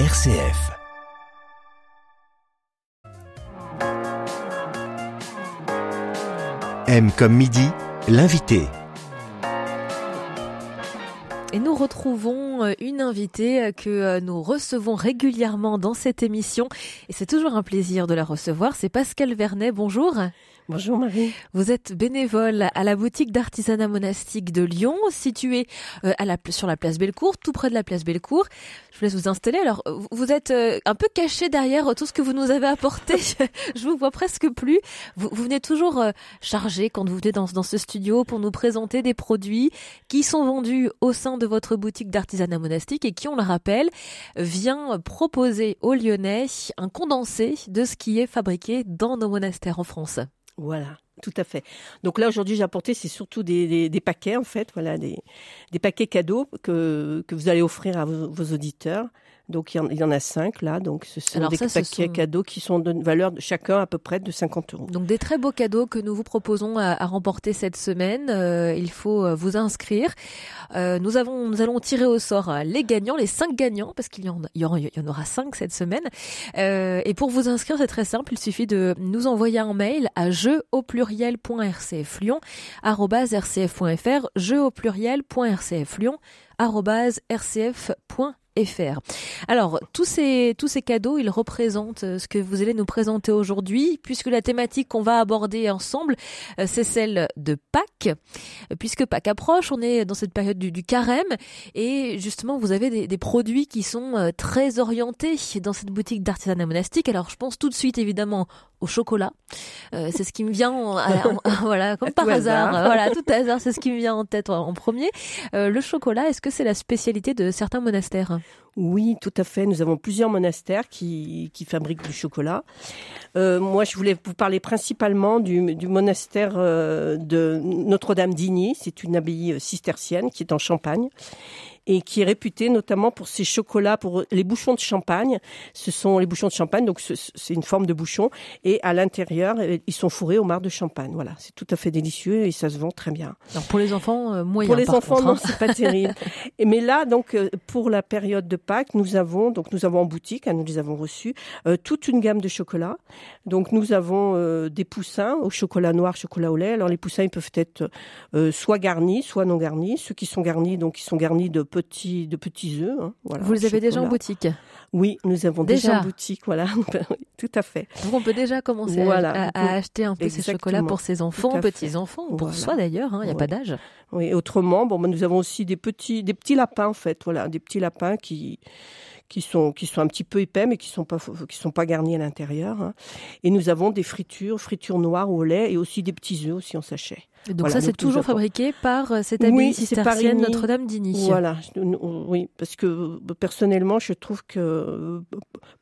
RCF. M comme midi, l'invité. Et nous retrouvons euh, une invitée euh, que euh, nous recevons régulièrement dans cette émission. Et c'est toujours un plaisir de la recevoir. C'est Pascal Vernet. Bonjour. Bonjour Marie. Vous êtes bénévole à la boutique d'artisanat monastique de Lyon, située euh, à la, sur la place Bellecour, tout près de la place Bellecour. Je vous laisse vous installer. Alors, vous êtes euh, un peu caché derrière tout ce que vous nous avez apporté. Je vous vois presque plus. Vous, vous venez toujours euh, chargé quand vous venez dans, dans ce studio pour nous présenter des produits qui sont vendus au sein de votre boutique d'artisanat monastique et qui, on le rappelle, vient proposer aux Lyonnais un condensé de ce qui est fabriqué dans nos monastères en France. Voilà, tout à fait. Donc là aujourd'hui j'ai apporté c'est surtout des, des, paquets en fait, voilà des, paquets cadeaux que, que vous allez offrir à vos auditeurs. Donc il y, en, il y, en, a cinq là, donc ce sont Alors des ça, paquets sont... cadeaux qui sont de valeur de chacun à peu près de 50 euros. Donc des très beaux cadeaux que nous vous proposons à, à remporter cette semaine. Euh, il faut euh, vous inscrire. Euh, nous avons, nous allons tirer au sort les gagnants, les cinq gagnants, parce qu'il y y y en aura cinq cette semaine. Euh, et pour vous inscrire, c'est très simple. Il suffit de nous envoyer un mail à jeu au pluriel.rcflyon rcf.fr jeu au pluriel.rcflyon rcf.fr fr. Alors, tous ces, tous ces cadeaux, ils représentent ce que vous allez nous présenter aujourd'hui, puisque la thématique qu'on va aborder ensemble, c'est celle de Pâques. Puisque Pâques approche, on est dans cette période du, du carême, et justement, vous avez des, des, produits qui sont très orientés dans cette boutique d'artisanat monastique. Alors, je pense tout de suite, évidemment, au chocolat. Euh, c'est ce qui me vient, en, en, voilà, comme par hasard. hasard. voilà, tout hasard, c'est ce qui me vient en tête en, en premier. Euh, le chocolat, est-ce que c'est la spécialité de certains monastères? Oui, tout à fait. Nous avons plusieurs monastères qui, fabriquent du chocolat. Euh, moi, je voulais vous parler principalement du, monastère euh, de Notre-Dame d'Igny. C'est une abbaye cistercienne qui est en Champagne et qui est réputé notamment pour ses chocolats, pour les bouchons de champagne. Ce sont les bouchons de champagne, donc c'est une forme de bouchon, et à l'intérieur, ils sont fourrés au marc de champagne. Voilà, c'est tout à fait délicieux et ça se vend très bien. Alors pour les enfants, euh, moyen. Pour les enfants, contre, non, hein. c'est pas terrible. Et, mais là, donc euh, pour la période de Pâques, nous avons donc nous avons en boutique, hein, nous les avons reçus, euh, toute une gamme de chocolats. Donc nous avons euh, des poussins au chocolat noir, chocolat au lait. Alors les poussins, ils peuvent être euh, soit garnis, soit non garnis. Ceux qui sont garnis, donc ils sont garnis de petits de petits œufs. Hein, voilà, Vous les avez déjà en boutique Oui, nous avons déjà, déjà en boutique. Voilà, tout à fait. Donc on peut déjà commencer voilà, à, à, acheter un peu ces chocolats pour ses enfants, petits enfants, ou pour voilà. soi d'ailleurs. Il hein, n'y a ouais. pas d'âge. Oui. Autrement, bon, ben, nous avons aussi des petits des petits lapins en fait. Voilà, des petits lapins qui qui sont qui sont un petit peu épais mais qui sont pas qui sont pas garnis à l'intérieur hein. et nous avons des fritures fritures noires au lait et aussi des petits œufs aussi en sachet donc voilà, ça c'est toujours fabriqué par euh, cette abbaye oui, cistercienne Notre-Dame d'Igny voilà oui parce que personnellement je trouve que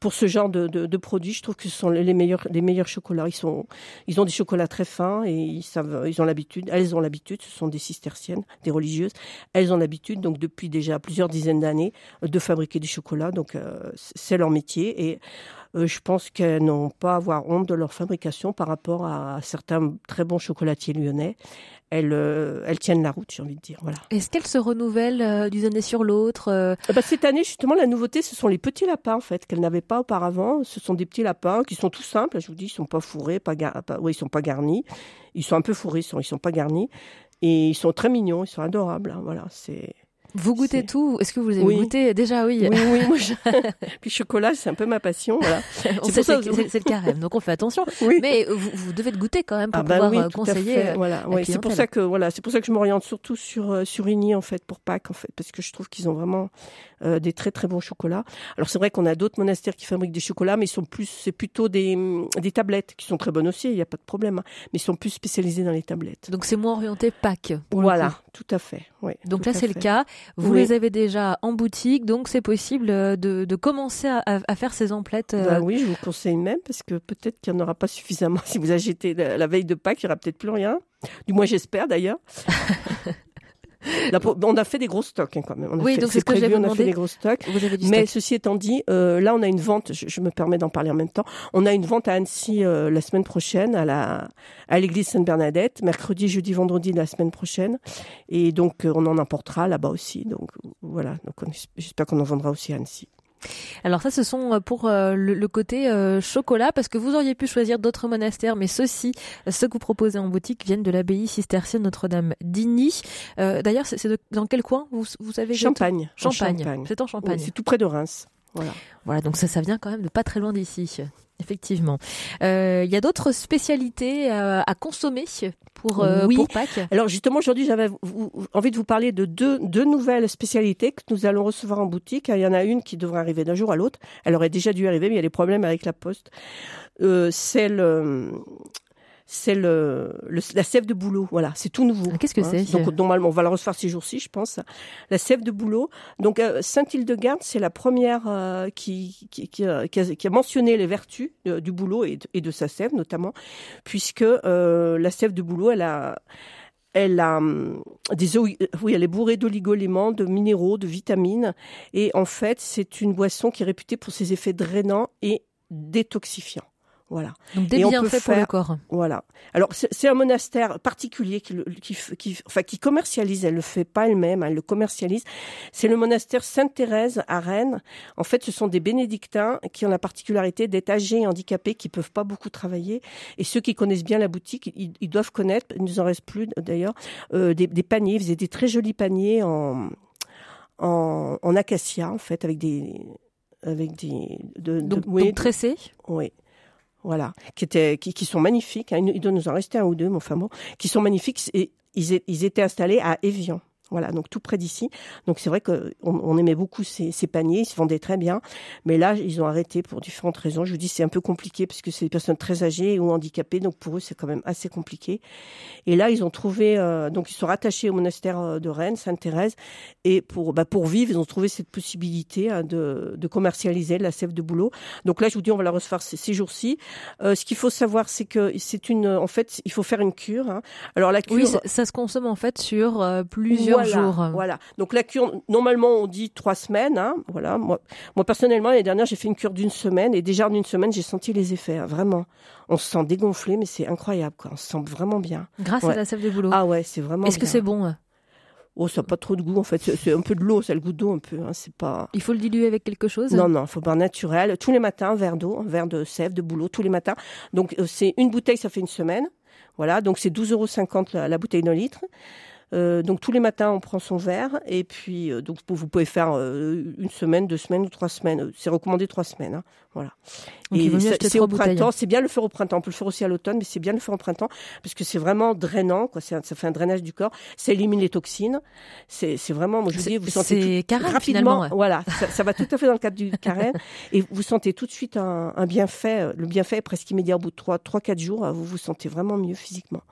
pour ce genre de, de, de, produits je trouve que ce sont les meilleurs les meilleurs chocolats. Ils sont ils ont des chocolats très fins et ils savent ils ont l'habitude elles ont l'habitude ce sont des cisterciennes des religieuses. Elles ont l'habitude donc depuis déjà plusieurs dizaines d'années de fabriquer du chocolat. Donc euh, c'est leur métier et euh, je pense qu'elles n'ont pas à avoir honte de leur fabrication par rapport à, certains très bons chocolatiers lyonnais. Elles, euh, elles tiennent la route, j'ai envie de dire. Voilà. Est-ce qu'elles se renouvellent euh, d'une année sur l'autre euh... bah, Cette année, justement, la nouveauté, ce sont les petits lapins, en fait, qu'elles n'avaient pas auparavant. Ce sont des petits lapins qui sont tout simples. Je vous dis, ils sont pas fourrés, pas, gar... pas... oui, ils sont pas garnis. Ils sont un peu fourrés, ils sont, ils sont pas garnis. Et ils sont très mignons, ils sont adorables. Hein. Voilà, c'est. Vous goûtez tout Est-ce que vous avez oui. goûté déjà? Oui. Oui, oui. Moi, je... Puis chocolat, c'est un peu ma passion. Voilà. c'est ça. C'est le carême, donc on fait attention. oui. Mais vous, vous, devez le goûter quand même pour ah bah pouvoir oui, euh, conseiller. Fait. Voilà. Ouais, c'est pour ça que voilà, c'est pour ça que je m'oriente surtout sur euh, sur Igny en fait pour Pâques en fait, parce que je trouve qu'ils ont vraiment euh, des très très bons chocolats. Alors c'est vrai qu'on a d'autres monastères qui fabriquent des chocolats, mais ils sont plus, c'est plutôt des des tablettes qui sont très bonnes aussi. Il n'y a pas de problème, hein, mais ils sont plus spécialisés dans les tablettes. Donc c'est moins orienté Pâques. Voilà, tout à fait. Ouais, donc là c'est le cas. Vous oui. les avez déjà en boutique, donc c'est possible de, de commencer à, à, faire ces emplettes. Euh... Bah oui, je vous conseille même parce que peut-être qu'il n'y en aura pas suffisamment. Si vous achetez la, la veille de Pâques, il n'y aura peut-être plus rien. Du moins, j'espère d'ailleurs. On a fait des gros stocks hein, quand même. On a oui, fait, donc c'est ce prévu, que on a fait des gros stocks. Mais stock. ceci étant dit, euh, là on a une vente. Je, je, me permets d'en parler en même temps. On a une vente à Annecy euh, la semaine prochaine à la à l'église Sainte Bernadette, mercredi, jeudi, vendredi de la semaine prochaine. Et donc euh, on en importera là-bas aussi. Donc voilà. Donc j'espère qu'on en vendra aussi à Annecy. Alors ça, ce sont pour le, côté chocolat, parce que vous auriez pu choisir d'autres monastères, mais ceux-ci, ceux que vous proposez en boutique, viennent de l'abbaye cistercienne Notre-Dame d'Igny. D'ailleurs, c'est dans quel coin vous, vous savez Champagne. Champagne. C'est en Champagne. c'est tout près de Reims. Voilà. Voilà, donc ça, ça vient quand même de pas très loin d'ici. Effectivement. Euh, il y a d'autres spécialités à, consommer pour, euh, oui. pour Pâques? Alors justement, aujourd'hui, j'avais envie de vous parler de deux, deux nouvelles spécialités que nous allons recevoir en boutique. Il y en a une qui devrait arriver d'un jour à l'autre. Elle aurait déjà dû arriver, mais il y a des problèmes avec la poste. Euh, c'est le, c'est le, la sève de bouleau. Voilà, c'est tout nouveau. Ah, qu'est-ce que c'est Donc normalement, on va la recevoir ces jours-ci, je pense. La sève de bouleau. Donc euh, Saint-Hildegarde, c'est la première euh, qui, qui, qui, a, qui, a, mentionné les vertus euh, du bouleau et de, et de, sa sève notamment, puisque la sève de bouleau, elle a elle a hum, des oui, elle est bourrée d'oligoéléments, de minéraux, de vitamines, et en fait, c'est une boisson qui est réputée pour ses effets drainants et détoxifiants. Voilà. Donc des bienfaits pour le corps. Voilà. Alors c'est un monastère particulier qui, qui, qui, enfin, qui commercialise. Elle le fait pas elle-même, elle le commercialise. C'est le monastère Sainte-Thérèse à Rennes. En fait, ce sont des bénédictins qui ont la particularité d'être âgés et handicapés, qui peuvent pas beaucoup travailler. Et ceux qui connaissent bien la boutique, ils, doivent connaître. Il nous en reste plus d'ailleurs euh, des, des, paniers. Ils faisaient des très jolis paniers en en, en acacia en fait, avec des avec des de, donc, de, donc tressés. Oui voilà, qui étaient, qui, qui sont magnifiques. Hein. Il doit nous en rester un ou deux, mais enfin bon, qui sont magnifiques. Et ils, ils étaient installés à Evian. Voilà, donc tout près d'ici. Donc c'est vrai qu'on on aimait beaucoup ces, ces, paniers, ils se vendaient très bien. Mais là, ils ont arrêté pour différentes raisons. Je vous dis, c'est un peu compliqué parce que c'est des personnes très âgées ou handicapées, donc pour eux, c'est quand même assez compliqué. Et là, ils ont trouvé, euh, donc ils sont rattachés au monastère euh, de Rennes, Sainte-Thérèse, et pour bah, pour vivre, ils ont trouvé cette possibilité hein, de, de commercialiser la sève de boulot. Donc là, je vous dis, on va la recevoir ces, ces jours-ci. Euh, ce qu'il faut savoir, c'est que c'est une, en fait, il faut faire une cure. Hein. Alors la cure, oui, ça, ça, se consomme en fait sur euh, plusieurs voilà, Donc la cure, normalement, on dit trois semaines. Hein, voilà. Moi, moi personnellement, l'année dernière, j'ai fait une cure d'une semaine et déjà en une semaine, j'ai senti les effets. Hein, vraiment, on se sent dégonflé, mais c'est incroyable. Quoi. On se sent vraiment bien. Grâce à la sève de boulot. Ah ouais, c'est vraiment. Est-ce que c'est bon Oh, ça n'a pas trop de goût en fait. C'est un peu de l'eau, c'est le goût d'eau un peu. Hein. C'est pas. Il faut le diluer avec quelque chose? Non, non, il faut boire naturel. Tous les matins, un verre d'eau, un verre de sève, de boulot, tous les matins. Donc euh, c'est une bouteille, ça fait une semaine. Voilà, donc c'est 12,50 euros la, la bouteille d'un litre. Euh, donc tous les matins, on prend son verre et puis euh, donc vous pouvez faire euh, une semaine, deux semaines ou trois semaines. C'est recommandé trois semaines. Hein, voilà. et c'est au printemps. C'est bien le faire au printemps. On peut le faire aussi à l'automne, mais c'est bien le faire au printemps parce que c'est vraiment drainant. Quoi. Ça fait un drainage du corps. Ça élimine les toxines. C'est vraiment, moi je dis, vous sentez tout, rapidement. Voilà, ça, ça, va tout à fait dans le cadre du carême et vous sentez tout de suite un, un bienfait. Le bienfait est presque immédiat au bout de trois, trois, quatre jours. Vous vous sentez vraiment mieux physiquement.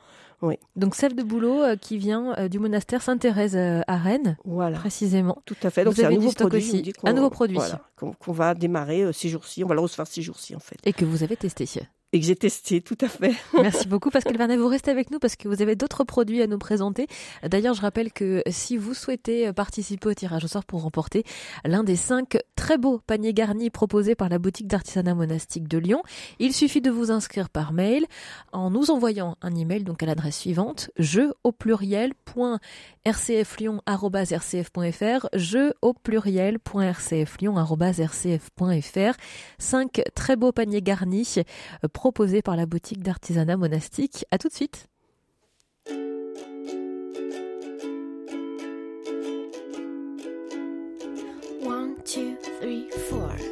Oui. Donc sève de boulot euh, qui vient euh, du monastère Sainte-Thérèse euh, à Rennes, voilà. précisément. Tout à fait. Donc c'est un nouveau produit. Un nouveau produit. qu'on va démarrer ces jours-ci. On va le recevoir ces jours-ci en fait. Et que vous avez testé et que j'ai testé, tout à fait. Merci beaucoup Pascal Vernet, vous restez avec nous parce que vous avez d'autres produits à nous présenter. D'ailleurs, je rappelle que si vous souhaitez participer au tirage au sort pour remporter l'un des cinq très beaux paniers garnis proposés par la boutique d'artisanat monastique de Lyon, il suffit de vous inscrire par mail en nous envoyant un email donc à l'adresse suivante jeu au pluriel rcflyon@rcf.fr jeu au pluriel.rcflyon@rcf.fr cinq très beaux paniers garnis proposé par la boutique d'artisanat monastique. À tout de suite. One, two, three, four.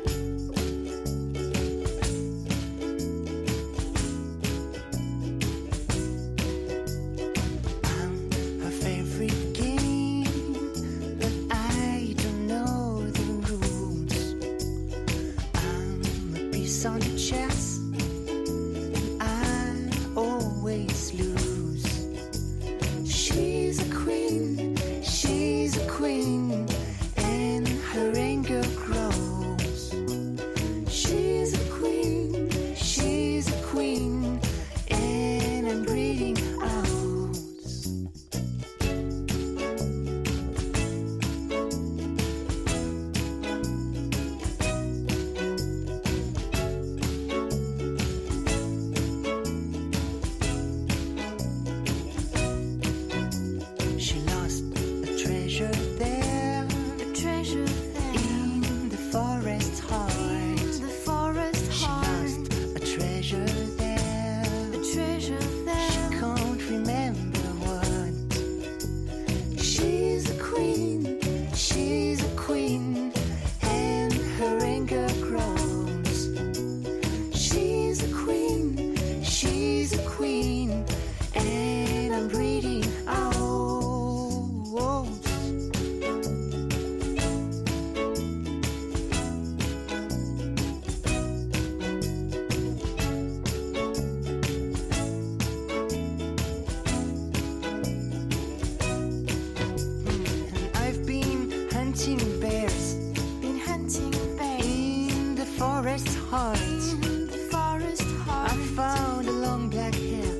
hunting bears. Been hunting bears in the forest heart. In the forest heart. I found a long black hair.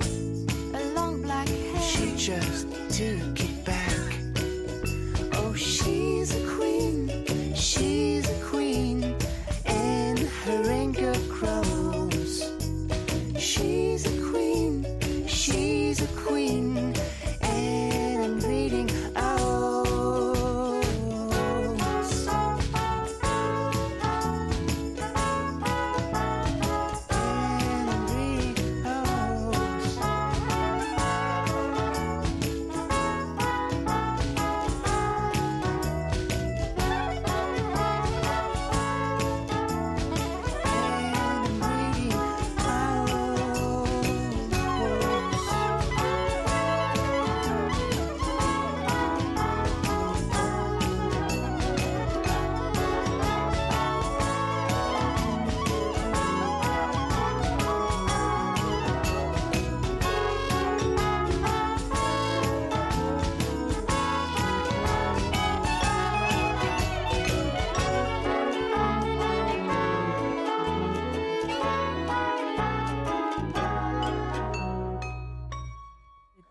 A long black hair. She just too.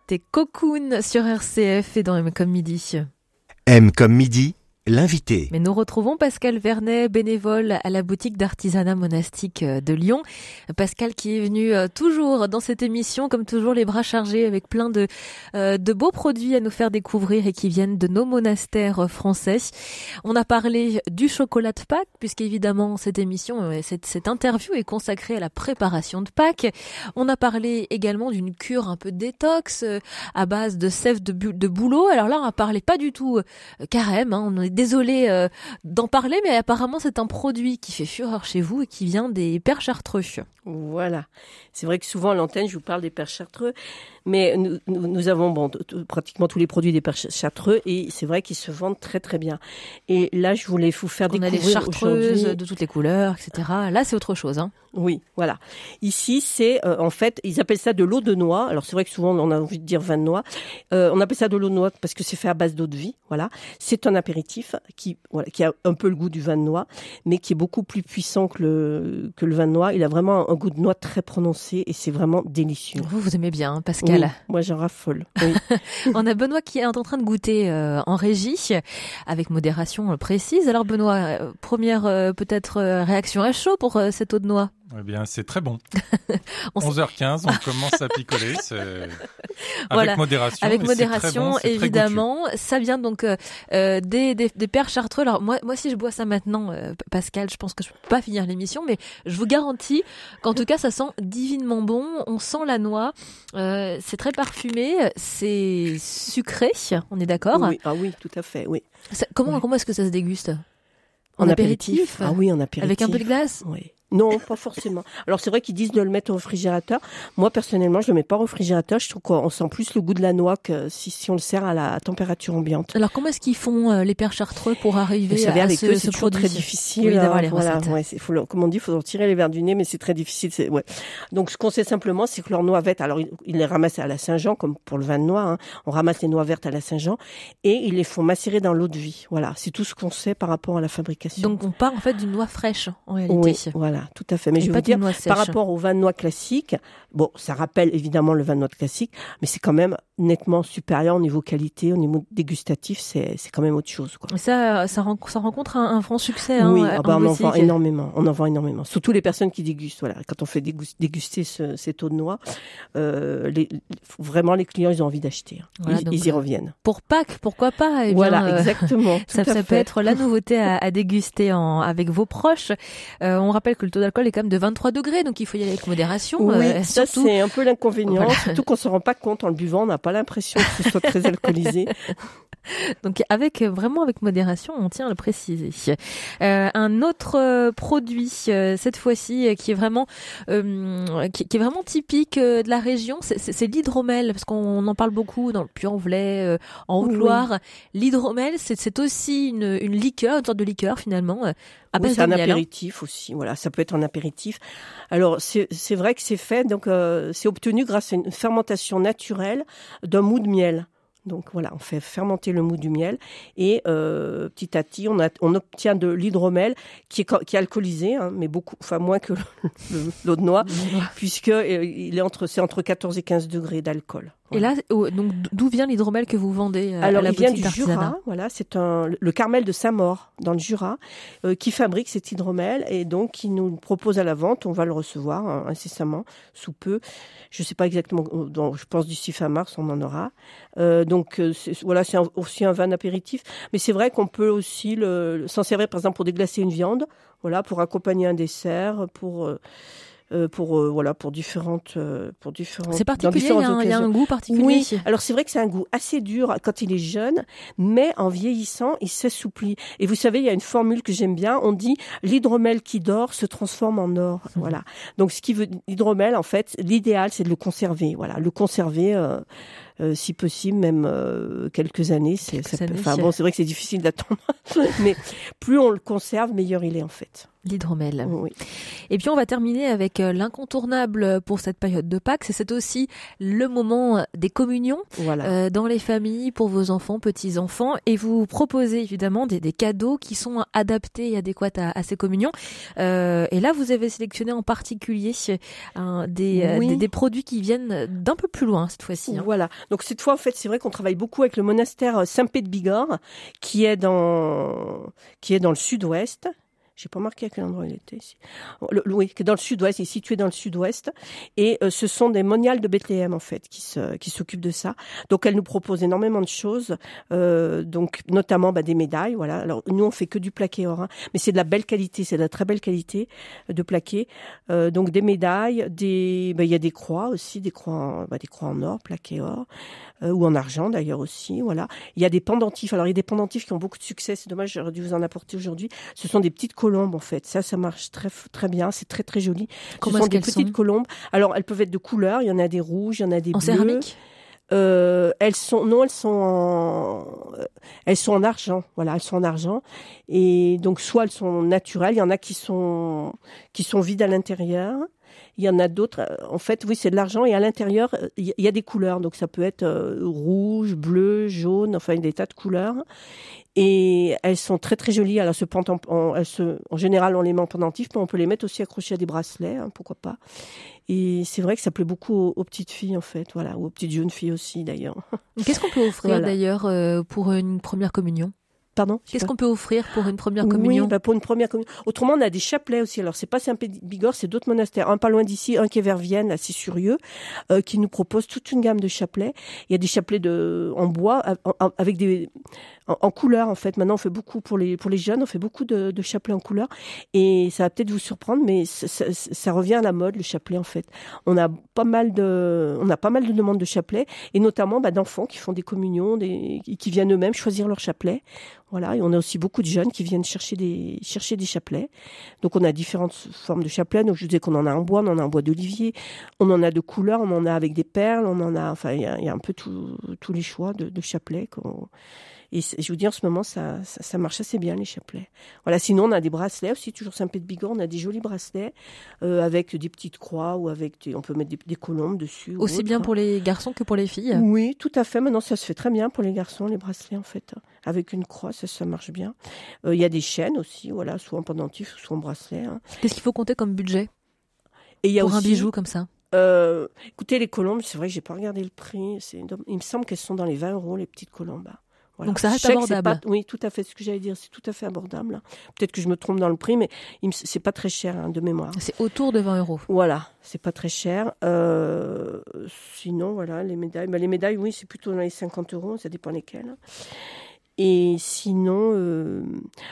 T'es cocoon sur RCF et dans M comme midi. M comme midi, l'invité. Mais nous retrouvons Pascal Vernet, bénévole à la boutique d'artisanat monastique euh, de Lyon. Pascal qui est venu euh, toujours dans cette émission, comme toujours les bras chargés, avec plein de, euh, de beaux produits à nous faire découvrir et qui viennent de nos monastères français. On a parlé du chocolat de Pâques, puisqu'évidemment cette émission, cette, cette interview est consacrée à la préparation de Pâques. On a parlé également d'une cure un peu détox à base de sève de, bu- de bouleau. Alors là, on a parlé pas du tout carême, hein, désolé euh, d'en parler, mais apparemment c'est un produit qui fait fureur chez vous et qui vient des pères chartreux. Voilà. C'est vrai que souvent à l'antenne, je vous parle des pères chartreux, mais nous, avons bon, pratiquement tous les produits des pères ch- chartreux et c'est vrai qu'ils se vendent très très bien. Et là, je voulais vous faire On a les découvrir chartreuses de toutes les couleurs, etc. Là, c'est autre chose. Hein. Oui, voilà. Ici, c'est euh, en fait, ils appellent ça de l'eau de noix. Alors c'est vrai que souvent on a envie de dire vin de noix. Euh, on appelle ça de l'eau de noix parce que c'est fait à base d'eau de vie. Voilà. C'est un apéritif qui, voilà, qui a un peu le goût du vin de noix, mais qui est beaucoup plus puissant que le que le vin de noix. Il a vraiment un goût de noix très prononcé et c'est vraiment délicieux. Vous, vous aimez bien, hein, Oui, moi j'en raffole. Oui. On a Benoît qui est en train de goûter euh, en régie, avec modération précise. Alors Benoît, euh, première euh, peut-être réaction à chaud pour cette eau de noix? Eh bien, c'est très bon. On s- 11h15, on commence à picoler. c'est- Avec Voilà. modération. Avec mais c'est très modération, bon, c'est très évidemment. Ça vient donc euh, euh, des, des, des pères chartreux. Alors moi, moi, si je bois ça maintenant, euh, Pascal, je pense que je peux pas finir l'émission, mais je vous garantis qu'en tout cas, ça sent divinement bon. On sent la noix. Euh, c'est très parfumé. C'est sucré. On est d'accord? Oui. Ah oui, tout à fait. Oui. Ça- Comment, Oui. comment est-ce que ça se déguste? En apéritif? Ah oui, en apéritif. Avec un peu de glace? Oui. Non, pas forcément. Alors c'est vrai qu'ils disent de le mettre au réfrigérateur. Moi personnellement, je le mets pas au réfrigérateur. Je trouve qu'on sent plus le goût de la noix que si, si on le sert à la température ambiante. Alors comment est-ce qu'ils font euh, les pères chartreux pour arriver Vous savez, à avec ce, eux, ce c'est très difficile. Oui, d'avoir hein, les voilà, ouais, c'est- faut le- comme on dit, il faut en tirer les verres du nez, mais c'est très difficile. c'est- Ouais. Donc, ce qu'on sait simplement, c'est que leur noix verte, alors ils, ils les ramassent à la Saint-Jean, comme pour le vin de noix. hein. On ramasse les noix vertes à la Saint-Jean et ils les font macérer dans l'eau de vie. Voilà, c'est tout ce qu'on sait par rapport à la fabrication. Donc on part en fait d'une noix fraîche en réalité. oui, voilà, tout à fait. Mais Et je vais vous dire, par rapport au vin de noix classique, bon, ça rappelle évidemment le vin de noix classique, mais c'est quand même nettement supérieur au niveau qualité, au niveau dégustatif, c'est quand même autre chose. Quoi. Ça, ça, ren- ça rencontre un, un franc succès. Hein, oui, ah bah, en on en vend énormément. On en vend énormément. Surtout les personnes qui dégustent. Voilà, quand on fait dégus- déguster ce, cette eau de noix, euh, les, vraiment les clients, ils ont envie d'acheter. hein. Voilà, ils, y euh, reviennent. Pour Pâques, pourquoi pas eh bien, voilà, euh, exactement. Ça, ça peut être la nouveauté à, à déguster en, avec vos proches. Euh, on rappelle que le taux d'alcool est quand même de 23 degrés, donc il faut y aller avec modération. Oui, euh, ça c'est un peu l'inconvénient. Voilà. Surtout qu'on se rend pas compte en le buvant, on n'a pas l'impression que ce soit très alcoolisé. Donc avec vraiment avec modération, on tient à le préciser. Euh, un autre euh, produit euh, cette fois-ci euh, qui est vraiment euh, qui, qui est vraiment typique euh, de la région, c'est- l'hydromel parce qu'on en parle beaucoup dans le Puy-en-Velay, euh, en Oui. Haute-Loire. L'hydromel, c'est c'est aussi une, une liqueur, une sorte de liqueur finalement c'est un apéritif aussi. Voilà, ça peut être un apéritif. Alors c'est c'est vrai que c'est fait donc euh, c'est obtenu grâce à une fermentation naturelle d'un mou de miel. Donc voilà, on fait fermenter le mou du miel et euh, petit à petit, on, a- on obtient de l'hydromel qui est, qui est alcoolisé, hein, mais beaucoup, enfin moins que le- le- l'eau de noix, puisque euh, il est entre, c'est entre 14 et 15 degrés d'alcool. Et là, donc d'où vient l'hydromel que vous vendez euh, Alors, la il vient du Jura, voilà, c'est un le Carmel de Saint-Maur dans le Jura euh, qui fabrique cet hydromel et donc qui nous propose à la vente. On va le recevoir hein, incessamment, sous peu. Je sais pas exactement, euh, dans- je pense d'ici fin mars, on en aura. Euh, donc euh, voilà, c'est aussi un vin apéritif, mais c'est vrai qu'on peut aussi le, s'en servir par exemple pour déglacer une viande, voilà, pour accompagner un dessert, pour euh, pour euh, voilà pour différentes euh, pour différentes C'est particulier, il y, a un, il y a un goût particulier. Oui, alors c'est vrai que c'est un goût assez dur quand il est jeune, mais en vieillissant, il s'assouplit. Et vous savez, il y a une formule que j'aime bien, on dit l'hydromel qui dort se transforme en or. Voilà. Donc ce qui veut l'hydromel en fait, l'idéal c'est de le conserver, voilà, le conserver euh, euh, si possible même euh, quelques années, c'est Quelques ça peut- enfin bon, c'est vrai que c'est difficile d'attendre, mais plus on le conserve, meilleur il est en fait. L'hydromel. Oui. Et puis on va terminer avec euh, l'incontournable pour cette période de Pâques. C'est- aussi le moment des communions Voilà. euh, dans les familles pour vos enfants, petits enfants, et vous proposez évidemment des, des cadeaux qui sont adaptés et adéquats à, à ces communions. Euh, et là, vous avez sélectionné en particulier hein, des, Oui. des, des produits qui viennent d'un peu plus loin cette fois-ci. hein. Voilà. Donc cette fois, en fait, c'est vrai qu'on travaille beaucoup avec le monastère Saint-Pé de Bigorre, qui est dans qui est dans le sud-ouest. J'ai pas marqué à quel endroit il était ici. Oui, dans le sud-ouest, il est situé dans le sud-ouest. Et euh, ce sont des moniales de Bethléem, en fait, qui se, qui s'occupent de ça. Donc, elle nous propose énormément de choses. Euh, donc, notamment, bah, des médailles, voilà. Alors, nous, on fait que du plaqué or, hein. mais c'est de la belle qualité, c'est de la très belle qualité euh, de plaqué. Euh, donc, des médailles, des, bah, il y a des croix aussi, des croix en, bah, des croix en or, plaqué or, euh, ou en argent, d'ailleurs, aussi, voilà. Il y a des pendentifs. Alors, il y a des pendentifs qui ont beaucoup de succès. C'est dommage, j'aurais dû vous en apporter aujourd'hui. Ce sont des petites colombes, en fait. Ça, ça marche très, très bien. C'est très, très joli. Comment Ce sont des petites colombes. Alors, elles peuvent être de couleurs. Il y en a des rouges, il y en a des En bleus. céramique? Euh, elles sont non, elles sont en euh, elles sont en argent. Voilà, elles sont en argent. Et donc soit elles sont naturelles, il y en a qui sont qui sont vides à l'intérieur. Il y en a d'autres. euh, En fait, oui, c'est de l'argent et à l'intérieur euh, il y- a des couleurs. Donc ça peut être rouge, bleu, jaune, enfin des tas de couleurs. Et elles sont très très jolies. Alors, se en, elles se, en général, on les met en pendentif, mais on peut les mettre aussi accrochés à des bracelets, hein, pourquoi pas. Et c'est vrai que ça plaît beaucoup aux, aux petites filles, en fait, voilà, ou aux petites jeunes filles aussi, d'ailleurs. Qu'est-ce qu'on peut offrir Voilà. d'ailleurs euh, pour une première communion? Pardon Qu'est-ce qu'on peut offrir pour une première Oui, communion bah, pour une première communion. Autrement, on a des chapelets aussi. Alors, c'est pas Saint-Bigorre, c'est d'autres monastères. Un pas loin d'ici, un qui est vers Vienne, c'est Surieux, euh, qui nous propose toute une gamme de chapelets. Il y a des chapelets de, en bois, avec des, en, en couleur, en fait. Maintenant, on fait beaucoup pour les, pour les jeunes, on fait beaucoup de, de chapelets en couleur. Et ça va peut-être vous surprendre, mais ça, ça- ça revient à la mode, le chapelet, en fait. On a pas mal de, on a pas mal de demandes de chapelets, et notamment, bah, d'enfants qui font des communions, des, qui viennent eux-mêmes choisir leur chapelet. Voilà, et on a aussi beaucoup de jeunes qui viennent chercher des chercher des chapelets. Donc on a différentes formes de chapelets. Donc je disais qu'on en a en bois, on en a en bois d'olivier, on en a de couleurs, on en a avec des perles, on en a, enfin il y y a un peu tous les choix de, de chapelets. qu'on- Et je vous dis en ce moment ça, ça ça marche assez bien les chapelets. Voilà, sinon on a des bracelets aussi toujours Saint-Pé de Bigorre, on a des jolis bracelets euh, avec des petites croix ou avec des- on peut mettre des, des colombes dessus. Aussi autre. bien pour les garçons que pour les filles? Oui, tout à fait. Maintenant, ça se fait très bien pour les garçons, les bracelets, en fait. Avec une croix, ça, ça marche bien. Euh, Il y a des chaînes aussi, voilà, soit en pendentif, soit en bracelet. hein. Qu'est-ce qu'il faut compter comme budget? Et y a pour un bijou comme ça? Euh, écoutez, les colombes, c'est vrai que j'ai pas regardé le prix. Il me semble qu'elles sont dans les 20 euros, les petites colombes. Voilà. Donc ça reste abordable. pas- oui, tout à fait. Ce que j'allais dire, c'est tout à fait abordable. Peut-être que je me trompe dans le prix, mais c'est pas très cher hein, de mémoire. C'est autour de 20 euros. Voilà, c'est pas très cher. Euh, sinon, voilà, les médailles. Bah, les médailles, oui, c'est plutôt dans les 50 euros, ça dépend lesquelles. Et sinon, euh,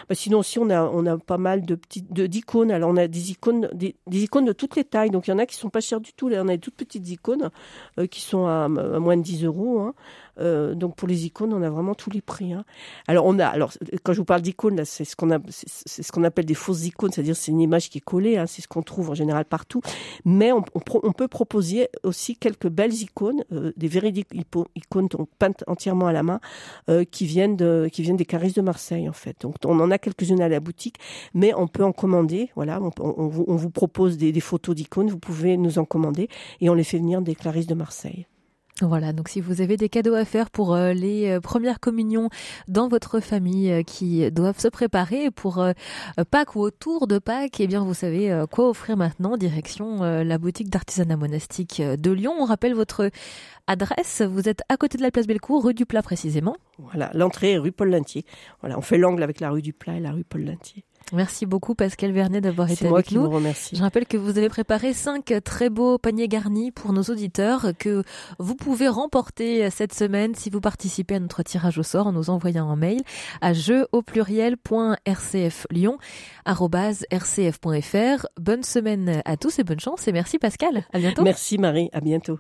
bah, sinon aussi, on a, on a pas mal de petites, de, d'icônes. Alors, on a des icônes, des, des icônes de toutes les tailles. Donc, il y en a qui sont pas chères du tout. Là, on a des toutes petites icônes euh, qui sont à, à moins de 10 euros. hein. Euh, donc, pour les icônes, on a vraiment tous les prix. hein. Alors, on a, alors, quand je vous parle d'icônes, c'est ce qu'on c'est ce qu'on appelle des fausses icônes, c'est-à-dire c'est une image qui est collée. hein. c'est ce qu'on trouve en général partout. Mais on, on on peut proposer aussi quelques belles icônes, euh, des véridiques icônes donc peintes entièrement à la main, euh, qui viennent de, qui viennent des caristes de Marseille en fait. Donc on en a quelques-unes à la boutique, mais on peut en commander. Voilà, on, on- vous, vous propose des, photos d'icônes, vous pouvez nous en commander et on les fait venir des caristes de Marseille. Voilà, donc si vous avez des cadeaux à faire pour euh, les euh, premières communions dans votre famille euh, qui doivent se préparer pour Pâques ou autour de Pâques, eh bien vous savez quoi offrir maintenant, direction la boutique d'artisanat monastique de Lyon. On rappelle votre adresse, vous êtes à côté de la place Bellecour, rue du Plat précisément. Voilà, l'entrée rue Paul Lintier. Voilà, on fait l'angle avec la rue du Plat et la rue Paul Lintier. Merci beaucoup Pascal Vernet d'avoir été moi avec qui nous. vous remercie. Je rappelle que vous avez préparé cinq très beaux paniers garnis pour nos auditeurs que vous pouvez remporter cette semaine si vous participez à notre tirage au sort en nous envoyant un mail à jeu au rcf.fr. Bonne semaine à tous et bonne chance et merci Pascal. À bientôt. Merci Marie, à bientôt.